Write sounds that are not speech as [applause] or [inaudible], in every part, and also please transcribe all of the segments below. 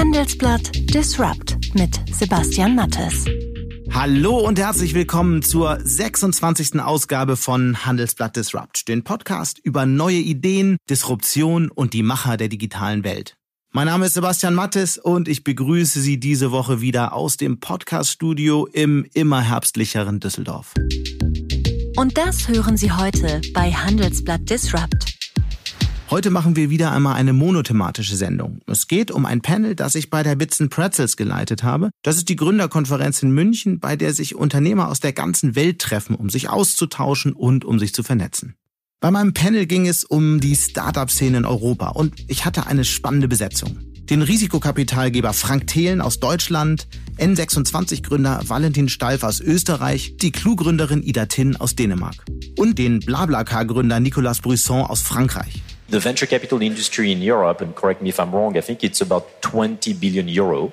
Handelsblatt Disrupt mit Sebastian Mattes. Hallo und herzlich willkommen zur 26. Ausgabe von Handelsblatt Disrupt, den Podcast über neue Ideen, Disruption und die Macher der digitalen Welt. Mein Name ist Sebastian Mattes und ich begrüße Sie diese Woche wieder aus dem Podcaststudio im immer herbstlicheren Düsseldorf. Und das hören Sie heute bei Handelsblatt Disrupt. Heute machen wir wieder einmal eine monothematische Sendung. Es geht um ein Panel, das ich bei der Bits Pretzels geleitet habe. Das ist die Gründerkonferenz in München, bei der sich Unternehmer aus der ganzen Welt treffen, um sich auszutauschen und um sich zu vernetzen. Bei meinem Panel ging es um die Startup-Szene in Europa und ich hatte eine spannende Besetzung. Den Risikokapitalgeber Frank Thelen aus Deutschland, N26-Gründer Valentin Stalf aus Österreich, die Clue-Gründerin Ida Tin aus Dänemark und den BlaBlaCar-Gründer Nicolas Brisson aus Frankreich. The venture capital industry in Europe, and correct me if I'm wrong, I think it's about 20 billion euro.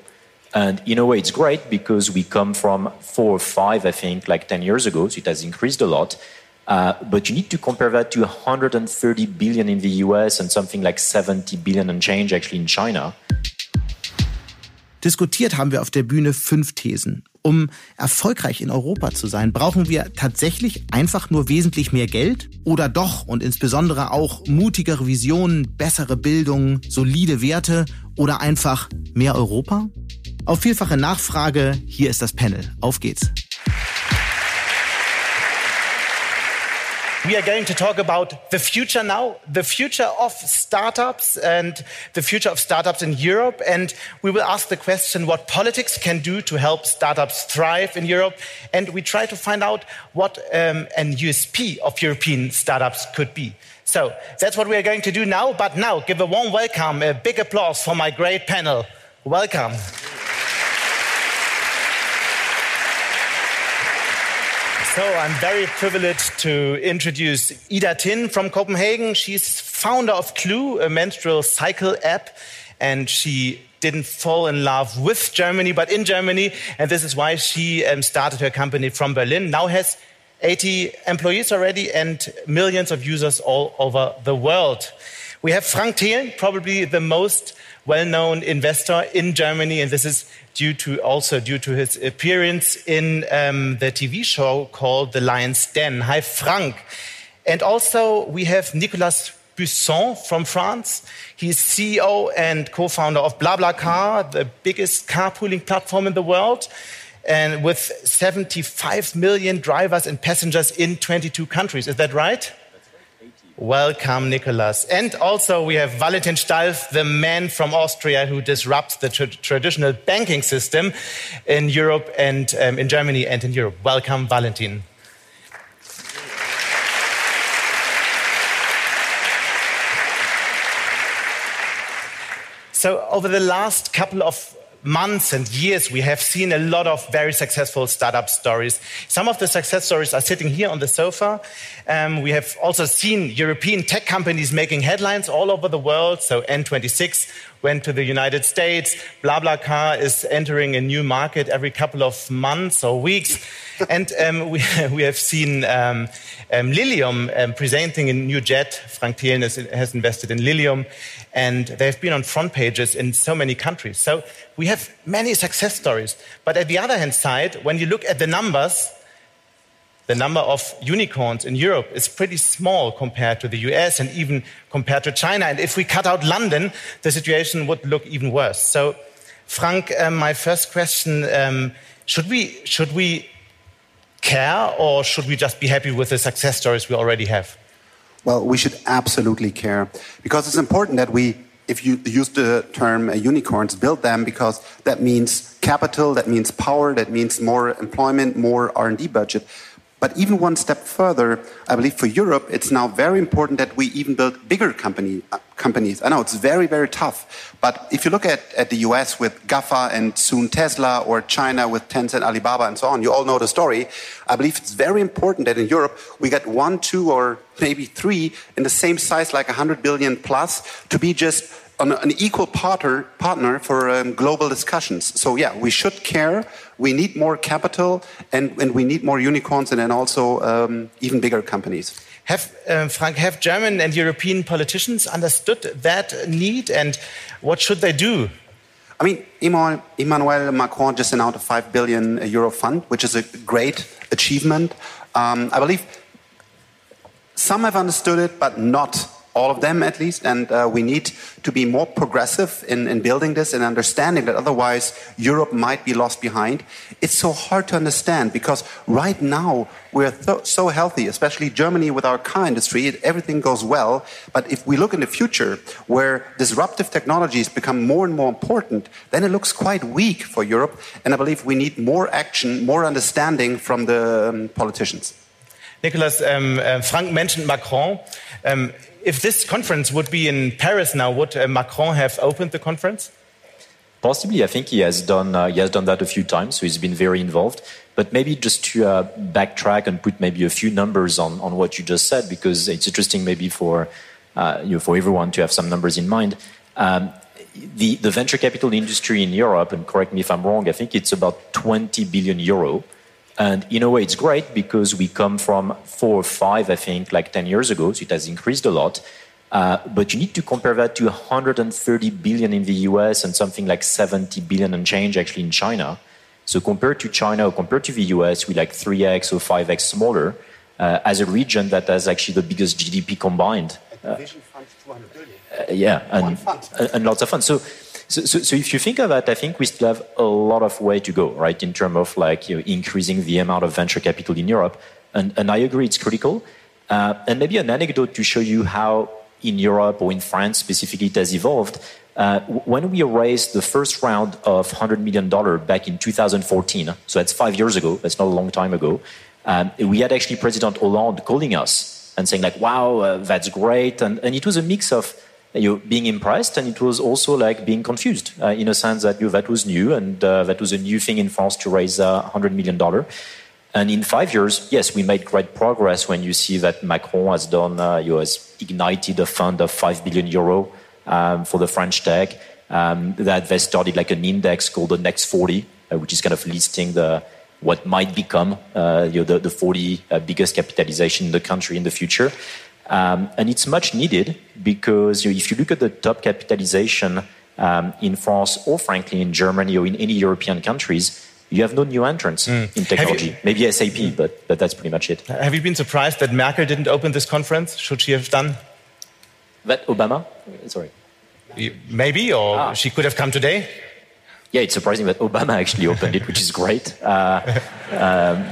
And in a way, it's great because we come from four or five, I think, like 10 years ago, so it has increased a lot. Uh, but you need to compare that to 130 billion in the US and something like 70 billion and change actually in China. Diskutiert haben wir auf der Bühne fünf Thesen. Um erfolgreich in Europa zu sein, brauchen wir tatsächlich einfach nur wesentlich mehr Geld oder doch und insbesondere auch mutigere Visionen, bessere Bildung, solide Werte oder einfach mehr Europa? Auf vielfache Nachfrage, hier ist das Panel. Auf geht's. We are going to talk about the future now, the future of startups and the future of startups in Europe. And we will ask the question what politics can do to help startups thrive in Europe. And we try to find out what um, an USP of European startups could be. So that's what we are going to do now. But now, give a warm welcome, a big applause for my great panel. Welcome. So I'm very privileged to introduce Ida Tin from Copenhagen. She's founder of Clue, a menstrual cycle app, and she didn't fall in love with Germany, but in Germany, and this is why she um, started her company from Berlin. Now has 80 employees already and millions of users all over the world. We have Frank Thelen, probably the most well-known investor in Germany, and this is due to also due to his appearance in um, the TV show called The Lion's Den. Hi, Frank. And also we have Nicolas Brusson from France. He's CEO and co-founder of BlaBlaCar, the biggest carpooling platform in the world. And with 75 million drivers and passengers in 22 countries. Is that right? Welcome, Nicolas. And also we have Valentin Stalf, the man from Austria who disrupts the tra traditional banking system in Europe and um, in Germany and in Europe. Welcome, Valentin. So over the last couple of months and years, we have seen a lot of very successful startup stories. Some of the success stories are sitting here on the sofa. Um, we have also seen European tech companies making headlines all over the world. So N26 went to the United States. BlaBlaCar is entering a new market every couple of months or weeks. [laughs] and um, we, [laughs] we, have seen um, um, Lilium um, presenting a new jet. Frank Thelen has invested in Lilium and they've been on front pages in so many countries. So we have many success stories. But at the other hand side, when you look at the numbers, the number of unicorns in Europe is pretty small compared to the US and even compared to China. And if we cut out London, the situation would look even worse. So, Frank, um, my first question um, should, we, should we care or should we just be happy with the success stories we already have? Well, we should absolutely care because it's important that we, if you use the term uh, unicorns, build them because that means capital, that means power, that means more employment, more R&D budget. But even one step further, I believe for Europe, it's now very important that we even build bigger company, uh, companies. I know it's very, very tough. But if you look at, at the US with GAFA and soon Tesla, or China with Tencent, Alibaba, and so on, you all know the story. I believe it's very important that in Europe, we get one, two, or maybe three in the same size, like 100 billion plus, to be just an, an equal partner, partner for um, global discussions. So yeah, we should care. We need more capital, and, and we need more unicorns, and then also um, even bigger companies. Have uh, Frank, have German and European politicians understood that need, and what should they do? I mean, Emmanuel Macron just announced a 5 billion euro fund, which is a great achievement. Um, I believe some have understood it, but not all of them at least. And uh, we need to be more progressive in, in building this and understanding that otherwise Europe might be lost behind. It's so hard to understand because right now we're so healthy, especially Germany with our car industry, everything goes well. But if we look in the future where disruptive technologies become more and more important, then it looks quite weak for Europe. And I believe we need more action, more understanding from the um, politicians. Nicolas, um, uh, Frank mentioned Macron. Um, if this conference would be in Paris now, would uh, Macron have opened the conference? Possibly, I think he has done uh, he has done that a few times, so he's been very involved. But maybe just to uh, backtrack and put maybe a few numbers on, on what you just said, because it's interesting maybe for uh, you know, for everyone to have some numbers in mind. Um, the, the venture capital industry in Europe, and correct me if I'm wrong, I think it's about 20 billion euro. And in a way, it's great because we come from four or five, I think, like 10 years ago, so it has increased a lot. Uh, but you need to compare that to 130 billion in the US and something like 70 billion and change actually in China. So compared to China or compared to the US, we're like 3x or 5x smaller uh, as a region that has actually the biggest GDP combined. Uh, yeah, and, and, lots of funds. So so, so, so, if you think of that, I think we still have a lot of way to go, right, in terms of like you know, increasing the amount of venture capital in Europe. And, and I agree, it's critical. Uh, and maybe an anecdote to show you how in Europe or in France specifically it has evolved. Uh, when we raised the first round of $100 million back in 2014, so that's five years ago, that's not a long time ago, um, we had actually President Hollande calling us and saying like, wow, uh, that's great. And, and it was a mix of you being impressed, and it was also like being confused uh, in a sense that you that was new and uh, that was a new thing in France to raise a hundred million dollar. And in five years, yes, we made great progress when you see that Macron has done, uh, you has ignited a fund of five billion euro um, for the French tech. Um, that they started like an index called the Next 40, uh, which is kind of listing the what might become uh, you know, the, the 40 uh, biggest capitalization in the country in the future. Um, and it's much needed because you know, if you look at the top capitalization um, in France or frankly in Germany or in any European countries, you have no new entrants mm. in technology. You, Maybe SAP, but, but that's pretty much it. Have you been surprised that Merkel didn't open this conference? Should she have done? That Obama? Sorry. Maybe, or ah. she could have come today? Yeah, it's surprising that Obama actually [laughs] opened it, which is great. Uh, um,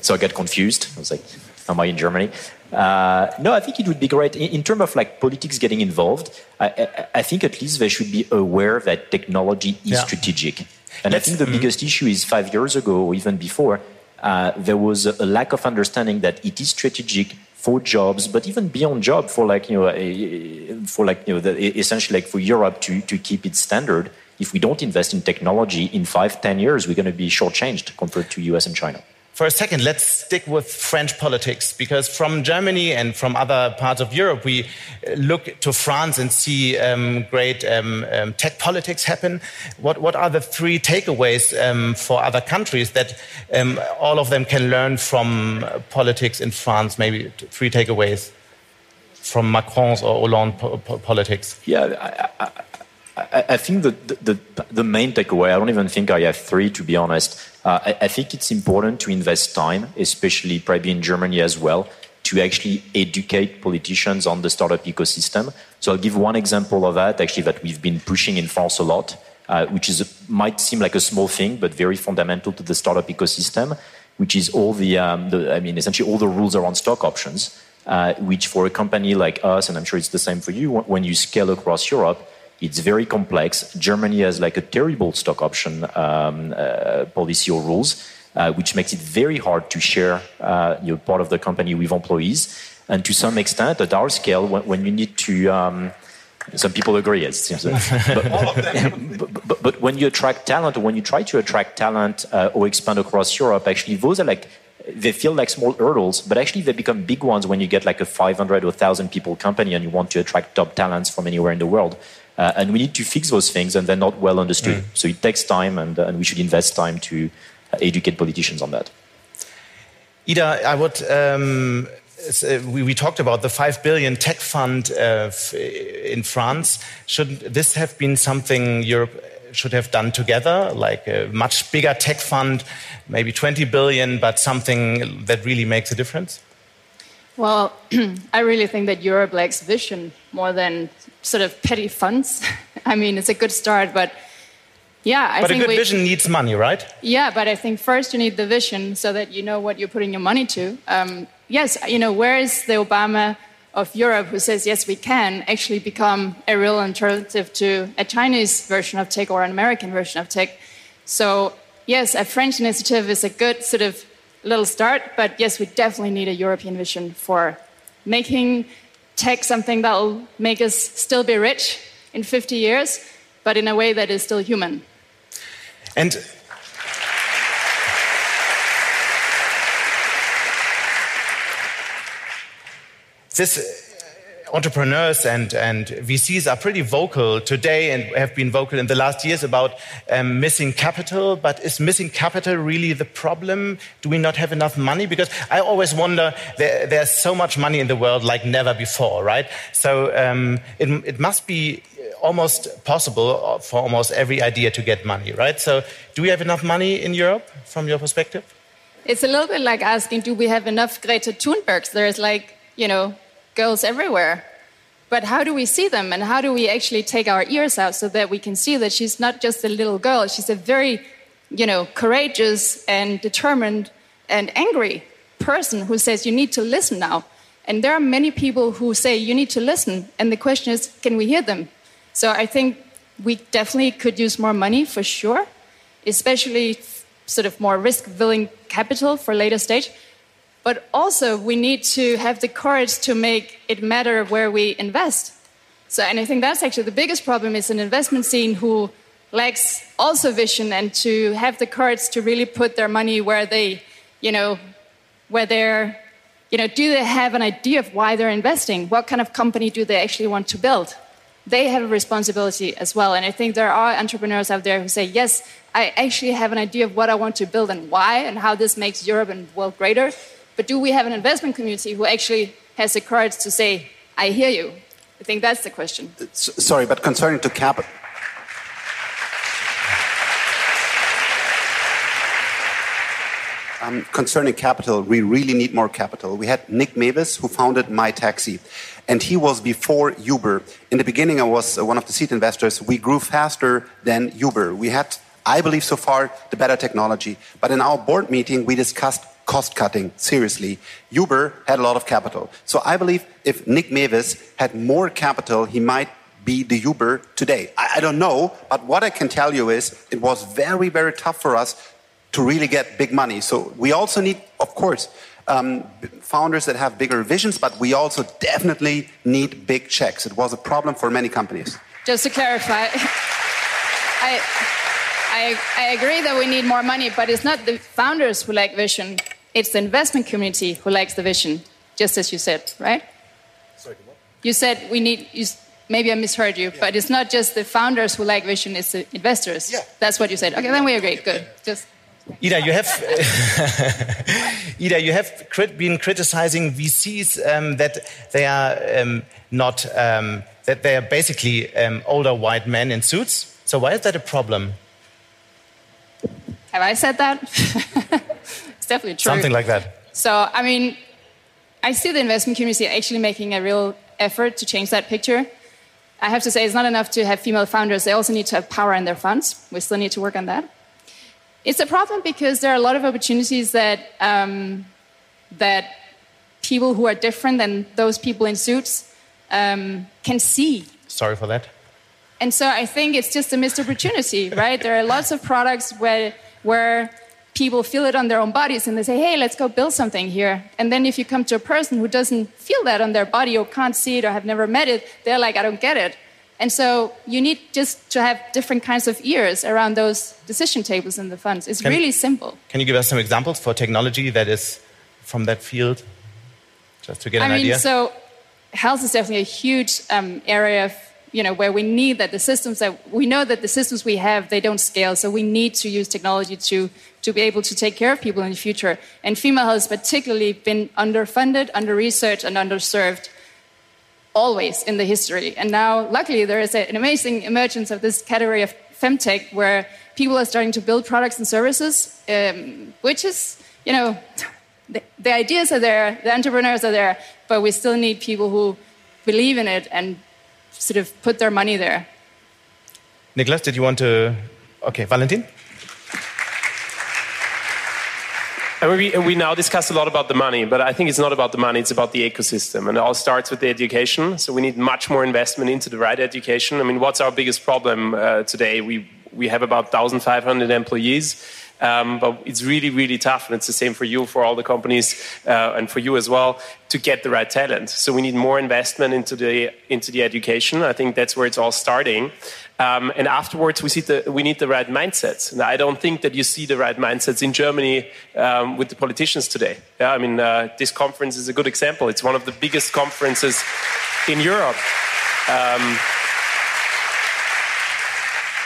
so I got confused. I was like, am I in Germany? Uh, no, I think it would be great in, in terms of like politics getting involved. I, I, I, think at least they should be aware that technology is yeah. strategic. And I think the mm-hmm. biggest issue is five years ago or even before, uh, there was a, a, lack of understanding that it is strategic for jobs, but even beyond job for like you know for like you know the, essentially like for Europe to to keep its standard. If we don't invest in technology in five ten years, we're going to be shortchanged compared to US and China for a second, let's stick with French politics because from Germany and from other parts of Europe, we look to France and see um, great um, um, tech politics happen. What, what are the three takeaways um, for other countries that um, all of them can learn from politics in France? Maybe three takeaways from Macron's or Hollande po po politics. Yeah, I, I, I think the, the, the main takeaway, I don't even think I have three to be honest uh, I, I, think it's important to invest time, especially probably in Germany as well, to actually educate politicians on the startup ecosystem. So I'll give one example of that, actually, that we've been pushing in France a lot, uh, which is might seem like a small thing, but very fundamental to the startup ecosystem, which is all the, um, the I mean, essentially all the rules around stock options. Uh, which for a company like us, and I'm sure it's the same for you, when you scale across Europe, it's very complex. Germany has like a terrible stock option um, uh, policy or rules, uh, which makes it very hard to share uh, your part of the company with employees. And to some extent, at our scale, when, when you need to, um, some people agree, it [laughs] seems. But, but, but, but, when you attract talent, or when you try to attract talent uh, or expand across Europe, actually, those are like they feel like small hurdles, but actually they become big ones when you get like a 500 or 1,000 people company and you want to attract top talents from anywhere in the world. Uh, and we need to fix those things, and they're not well understood. Mm. So it takes time, and, uh, and we should invest time to uh, educate politicians on that. Ida, I would. Um, uh, we, we, talked about the five billion tech fund uh, in France. Should this have been something Europe should have done together, like a much bigger tech fund, maybe 20 billion, but something that really makes a difference? Well, [clears throat] I really think that Europe lacks vision more than sort of petty funds. [laughs] I mean, it's a good start, but yeah, I but think a good we, vision needs money, right? Yeah, but I think first you need the vision so that you know what you're putting your money to. Um, yes, you know, where is the Obama of Europe who says, yes, we can actually become a real alternative to a Chinese version of tech or an American version of tech? So, yes, a French initiative is a good sort of little start, but yes, we definitely need a European vision for making tech something that will make us still be rich in 50 years, but in a way that is still human. And this entrepreneurs and, and VCs are pretty vocal today and have been vocal in the last years about um, missing capital. But is missing capital really the problem? Do we not have enough money? Because I always wonder there, there's so much money in the world like never before, right? So um, it, it must be almost possible for almost every idea to get money, right? So do we have enough money in Europe from your perspective? It's a little bit like asking, do we have enough Greta Thunbergs? There's like, you know, girls everywhere. But how do we see them and how do we actually take our ears out so that we can see that she's not just a little girl, she's a very, you know, courageous and determined and angry person who says you need to listen now. And there are many people who say you need to listen and the question is can we hear them? So I think we definitely could use more money for sure, especially sort of more risk-willing capital for later stage. But also, we need to have the courage to make it matter where we invest. So, and I think that's actually the biggest problem is an investment scene who lacks also vision and to have the courage to really put their money where they, you know, where they're, you know, do they have an idea of why they're investing? What kind of company do they actually want to build? They have a responsibility as well. And I think there are entrepreneurs out there who say, yes, I actually have an idea of what I want to build and why and how this makes Europe and the world greater. But do we have an investment community who actually has the courage to say, I hear you? I think that's the question. sorry, but concerning to capital. Um, concerning capital, we really need more capital. We had Nick Mewes, who founded MyTaxi, and he was before Uber. In the beginning, I was uh, one of the seed investors. We grew faster than Uber. We had, I believe, so far, the better technology. But in our board meeting, we discussed cost cutting seriously. Uber had a lot of capital. So I believe if Nick Mewes had more capital, he might be the Uber today. I, I, don't know, but what I can tell you is it was very, very tough for us to really get big money. So we also need, of course, um, founders that have bigger visions, but we also definitely need big checks. It was a problem for many companies. Just to clarify, [laughs] I, I, I agree that we need more money, but it's not the founders who lack vision, it's the investment community who lacks the vision, just as you said, right? Sorry, what? You said we need, you, maybe I misheard you, yeah. but it's not just the founders who lack vision, it's the investors. Yeah. That's what you said. Okay, then we agree. Good. Just. Ida, you have [laughs] Ida, you have crit been criticizing VCs um, that they are um, not um, that they are basically um, older white men in suits. So why is that a problem? Have I said that? [laughs] definitely true. Something like that. So, I mean, I see the investment community actually making a real effort to change that picture. I have to say, it's not enough to have female founders, they also need to have power in their funds. We still need to work on that. It's a problem because there are a lot of opportunities that, um, that people who are different than those people in suits um, can see. Sorry for that. And so I think it's just a missed opportunity, [laughs] right? there are lots of products where where people feel it on their own bodies and they say, hey, let's go build something here. And then if you come to a person who doesn't feel that on their body or can't see it or have never met it, they're like, I don't get it. And so you need just to have different kinds of ears around those decision tables in the funds. It's can, really simple. Can you give us some examples for technology that is from that field, just to get an I mean, idea? So health is definitely a huge um, area of you know, where we need that the systems that we know that the systems we have they don't scale, so we need to use technology to to be able to take care of people in the future. And female health has particularly been underfunded, under researched, and underserved always in the history. And now, luckily, there is an amazing emergence of this category of femtech, where people are starting to build products and services, um, which is, you know, the, the ideas are there, the entrepreneurs are there, but we still need people who believe in it and sort of put their money there. Nicolas, did you want to? Okay, Valentin? We, we now discuss a lot about the money, but I think it's not about the money, it's about the ecosystem. And it all starts with the education. So we need much more investment into the right education. I mean, what's our biggest problem uh, today? We, we have about 1,500 employees. Um, but it's really, really tough, and it's the same for you, for all the companies, uh, and for you as well, to get the right talent. So we need more investment into the into the education. I think that's where it's all starting. Um, and afterwards, we, see the, we need the right mindsets. And I don't think that you see the right mindsets in Germany um, with the politicians today. Yeah, I mean, uh, this conference is a good example. It's one of the biggest conferences in Europe. Um,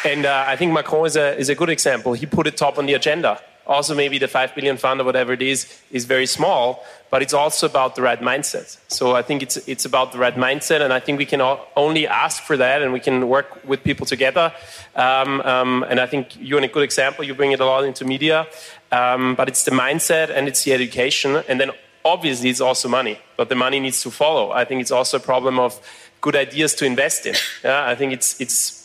and uh, I think Macron is a, is a good example. He put it top on the agenda. Also, maybe the 5 billion fund or whatever it is is very small, but it's also about the right mindset. So I think it's, it's about the right mindset, and I think we can only ask for that and we can work with people together. Um, um, and I think you're a good example. You bring it a lot into media, um, but it's the mindset and it's the education, and then obviously it's also money, but the money needs to follow. I think it's also a problem of good ideas to invest in. Yeah? I think it's, it's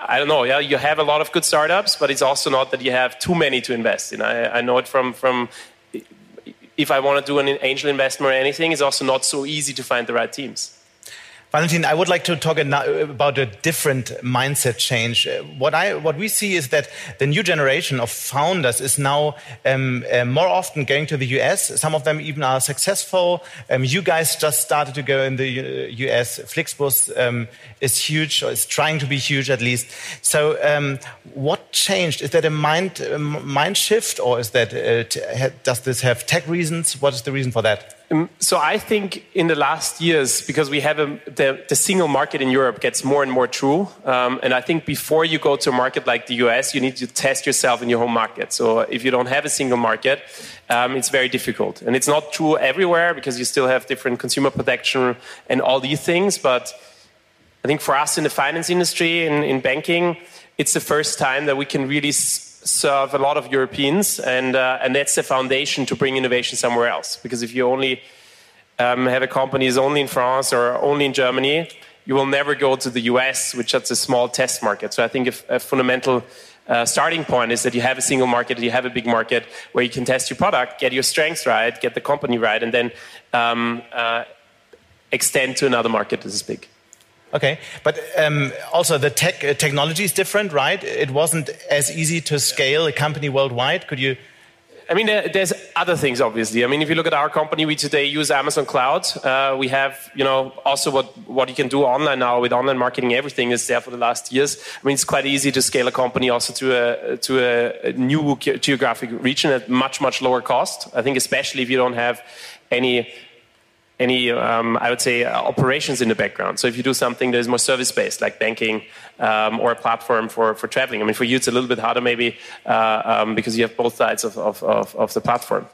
I don't know. Yeah, you have a lot of good startups, but it's also not that you have too many to invest in. I, I know it from from if I want to do an angel investment or anything, it's also not so easy to find the right teams. Valentin, I would like to talk about a different mindset change. Uh, what I what we see is that the new generation of founders is now um, uh, more often going to the US. Some of them even are successful. Um, you guys just started to go in the US. Uh, Flixbus um, is huge, or is trying to be huge at least. So, um, what changed? Is that a mind mind shift, or is that uh, does this have tech reasons? What is the reason for that? Um, so I think in the last years, because we have a, the, the, single market in Europe gets more and more true. Um, and I think before you go to a market like the US, you need to test yourself in your home market. So if you don't have a single market, um, it's very difficult. And it's not true everywhere because you still have different consumer protection and all these things. But I think for us in the finance industry, in, in banking, it's the first time that we can really serve a lot of Europeans, and uh, and that's the foundation to bring innovation somewhere else. Because if you only um, have a company is only in France or only in Germany, you will never go to the US, which is a small test market. So I think a, a fundamental uh, starting point is that you have a single market, you have a big market where you can test your product, get your strengths right, get the company right, and then um, uh, extend to another market that is big. Okay, but um, also the tech uh, technology is different, right? It wasn't as easy to scale a company worldwide. Could you? I mean, there's other things, obviously. I mean, if you look at our company, we today use Amazon Cloud. Uh, we have, you know, also what, what you can do online now with online marketing. Everything is there for the last years. I mean, it's quite easy to scale a company also to a to a, new geographic region at much much lower cost. I think, especially if you don't have any any, um, I would say, uh, operations in the background. So if you do something that is more service based, like banking um, or a platform for, for traveling, I mean, for you it's a little bit harder maybe uh, um, because you have both sides of, of, of, of the platform.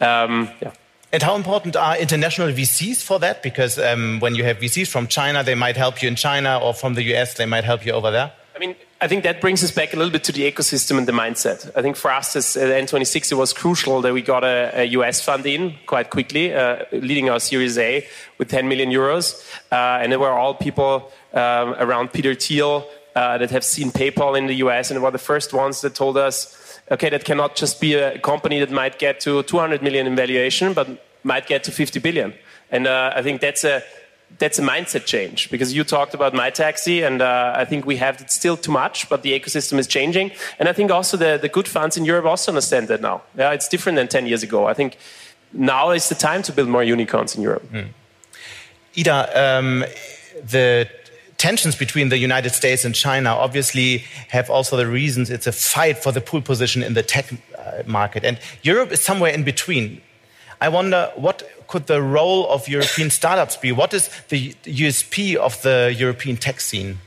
Um, yeah. And how important are international VCs for that? Because um, when you have VCs from China, they might help you in China, or from the US, they might help you over there. I mean, I think that brings us back a little bit to the ecosystem and the mindset. I think for us as at N26, it was crucial that we got a, a US fund in quite quickly, uh, leading our Series A with 10 million euros. Uh, and they were all people um, around Peter Thiel uh, that have seen PayPal in the US and were the first ones that told us, okay, that cannot just be a company that might get to 200 million in valuation, but might get to 50 billion. And uh, I think that's a that's a mindset change because you talked about MyTaxi and uh, i think we have it still too much but the ecosystem is changing. And i think also the, the good funds in europe also understand that now. Yeah it's different than 10 years ago. I think now is the time to build more unicorns in europe. Mm. ida um, the tensions between the united states and china obviously have also the reasons it's a fight for the pole position in the tech uh, market. And europe is somewhere in between. I wonder what could the role of European startups be? What is the USP of the European tech scene?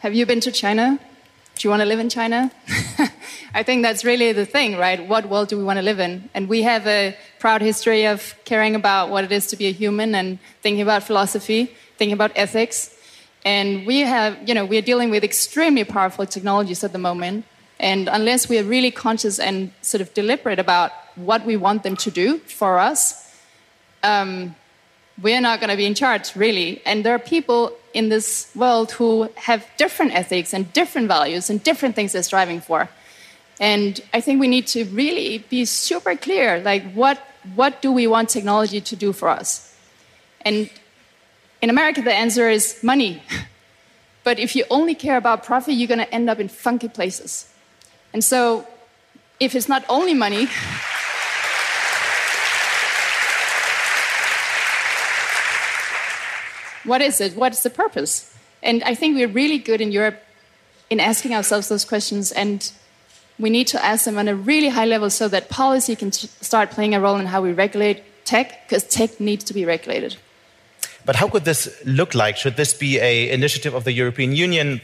Have you been to China? Do you want to live in China? [laughs] I think that's really the thing, right? What world do we want to live in? And we have a proud history of caring about what it is to be a human and thinking about philosophy, thinking about ethics. And we have, you know, we're dealing with extremely powerful technologies at the moment. And unless we are really conscious and sort of deliberate about what we want them to do for us, um, we're not going to be in charge, really. And there are people in this world who have different ethics and different values and different things they're striving for. And I think we need to really be super clear like, what, what do we want technology to do for us? And in America, the answer is money. [laughs] but if you only care about profit, you're going to end up in funky places. And so, if it's not only money, what is it? What's the purpose? And I think we're really good in Europe in asking ourselves those questions, and we need to ask them on a really high level so that policy can start playing a role in how we regulate tech, because tech needs to be regulated. But how could this look like? Should this be an initiative of the European Union?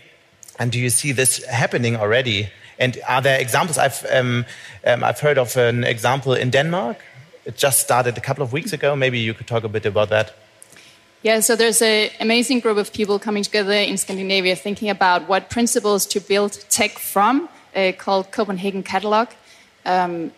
And do you see this happening already? And are there examples? I've, um, um, I've heard of an example in Denmark. It just started a couple of weeks ago. Maybe you could talk a bit about that. Yeah, so there's an amazing group of people coming together in Scandinavia thinking about what principles to build tech from, uh, called Copenhagen Catalog. Um,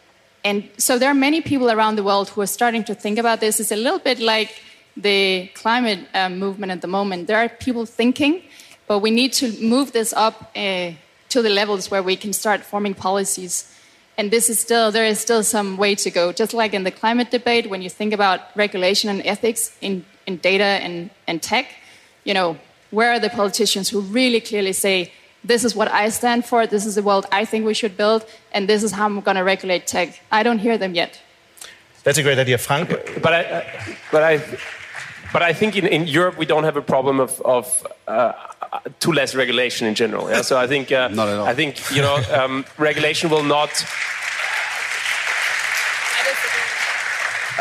and so there are many people around the world who are starting to think about this. It's a little bit like the climate um, movement at the moment. There are people thinking, but we need to move this up uh, to the levels where we can start forming policies. And this is still, there is still some way to go. Just like in the climate debate, when you think about regulation and ethics in, in data and, and tech, you know, where are the politicians who really clearly say, this is what I stand for, this is the world I think we should build, and this is how I'm going to regulate tech? I don't hear them yet. That's a great idea, Frank. But I, but I, but I think in, in Europe we don't have a problem of, of uh, too less regulation in general. Yeah? So I think uh, not at all. I think you know um, regulation will not.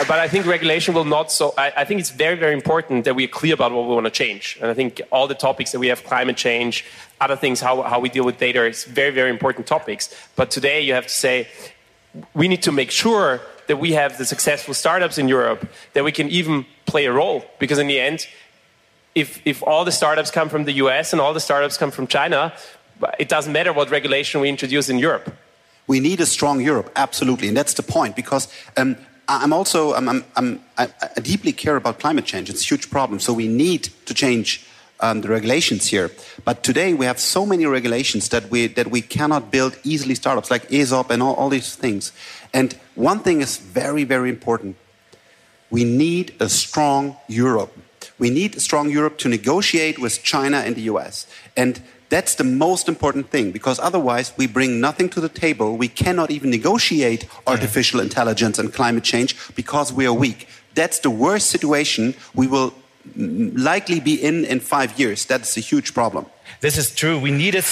But I think regulation will not. So I, I, think it's very, very important that we are clear about what we want to change. And I think all the topics that we have, climate change, other things, how, how we deal with data, is very, very important topics. But today you have to say we need to make sure that we have the successful startups in Europe, that we can even play a role. Because in the end, if, if all the startups come from the US and all the startups come from China, it doesn't matter what regulation we introduce in Europe. We need a strong Europe, absolutely. And that's the point, because um, I'm also, I'm, I'm, I'm, i deeply care about climate change. It's a huge problem. So we need to change um, the regulations here. But today we have so many regulations that we, that we cannot build easily startups like ESOP and all, all these things. And one thing is very, very important. We need a strong Europe. We need a strong Europe to negotiate with China and the US. And that's the most important thing because otherwise we bring nothing to the table. We cannot even negotiate artificial intelligence and climate change because we are weak. That's the worst situation we will likely be in in five years. That's a huge problem. This is true. We need it.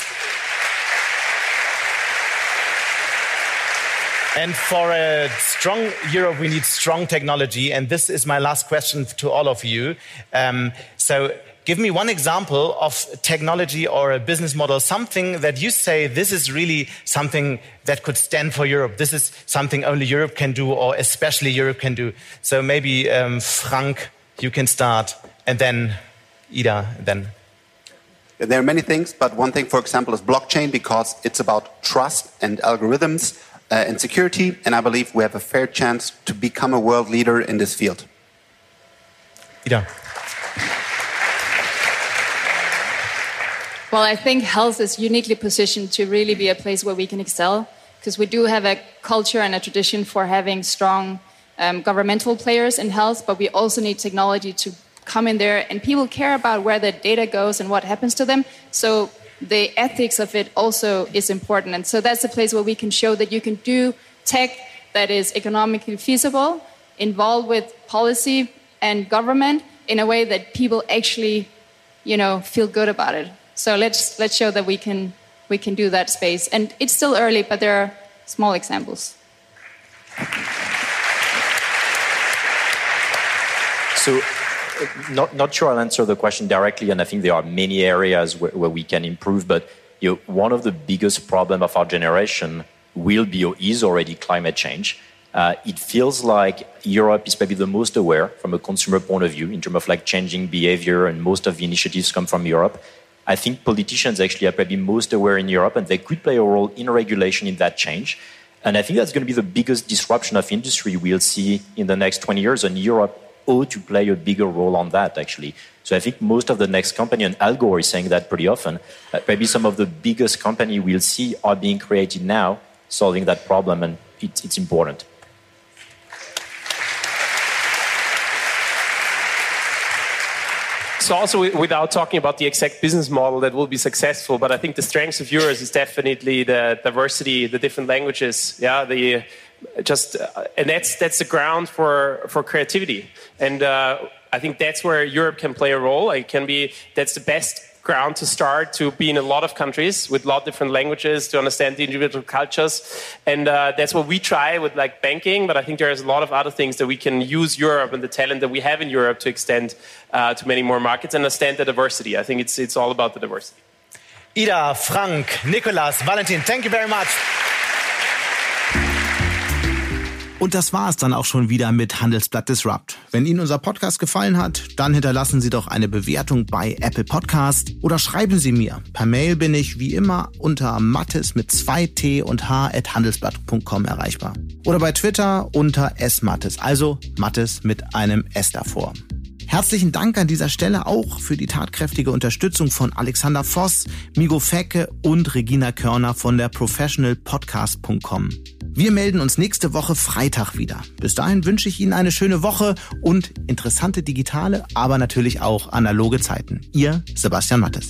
And for a strong Europe, we need strong technology. And this is my last question to all of you. Um, so, give me one example of technology or a business model, something that you say this is really something that could stand for Europe. This is something only Europe can do, or especially Europe can do. So, maybe um, Frank, you can start, and then Ida, then. There are many things, but one thing, for example, is blockchain because it's about trust and algorithms uh, and security, and I believe we have a fair chance to become a world leader in this field. Ida. Well, I think health is uniquely positioned to really be a place where we can excel because we do have a culture and a tradition for having strong um, governmental players in health, but we also need technology to come in there, and people care about where the data goes and what happens to them. So the ethics of it also is important. And so that's a place where we can show that you can do tech that is economically feasible, involved with policy and government in a way that people actually, you know, feel good about it. So let's let's show that we can we can do that space. And it's still early, but there are small examples. So not, not sure I'll answer the question directly, and I think there are many areas where, where we can improve. But you know, one of the biggest problems of our generation will be or is already climate change. Uh, it feels like Europe is probably the most aware from a consumer point of view in terms of like changing behavior, and most of the initiatives come from Europe. I think politicians actually are probably most aware in Europe, and they could play a role in regulation in that change. And I think that's going to be the biggest disruption of industry we'll see in the next 20 years, and Europe ought to play a bigger role on that, actually. So I think most of the next company, and Al Gore is saying that pretty often, uh, maybe some of the biggest company we'll see are being created now, solving that problem, and it's, it's important. So also without talking about the exact business model that will be successful, but I think the strengths of yours is definitely the diversity, the different languages, yeah, the just uh, and that's that's the ground for for creativity, and uh, I think that's where Europe can play a role. It can be that's the best ground to start to be in a lot of countries with a lot of different languages to understand the individual cultures. And uh, that's what we try with like banking but i think there's a lot of other things that we can use europe and the talent that we have in europe to extend uh, to many more markets and understand the diversity. I think it's, it's all about the diversity. Ida frank nicolas valentin thank you very much Und das war es dann auch schon wieder mit Handelsblatt Disrupt. Wenn Ihnen unser Podcast gefallen hat, dann hinterlassen Sie doch eine Bewertung bei Apple Podcast oder schreiben Sie mir. Per Mail bin ich wie immer unter mattes mit zwei T und H at handelsblatt.com erreichbar. Oder bei Twitter unter smattes, also Mattes mit einem S davor. Herzlichen Dank an dieser Stelle auch für die tatkräftige Unterstützung von Alexander Voss, Migo Fecke und Regina Körner von der professionalpodcast.com. Wir melden uns nächste Woche Freitag wieder. Bis dahin wünsche ich Ihnen eine schöne Woche und interessante digitale, aber natürlich auch analoge Zeiten. Ihr Sebastian Mattes.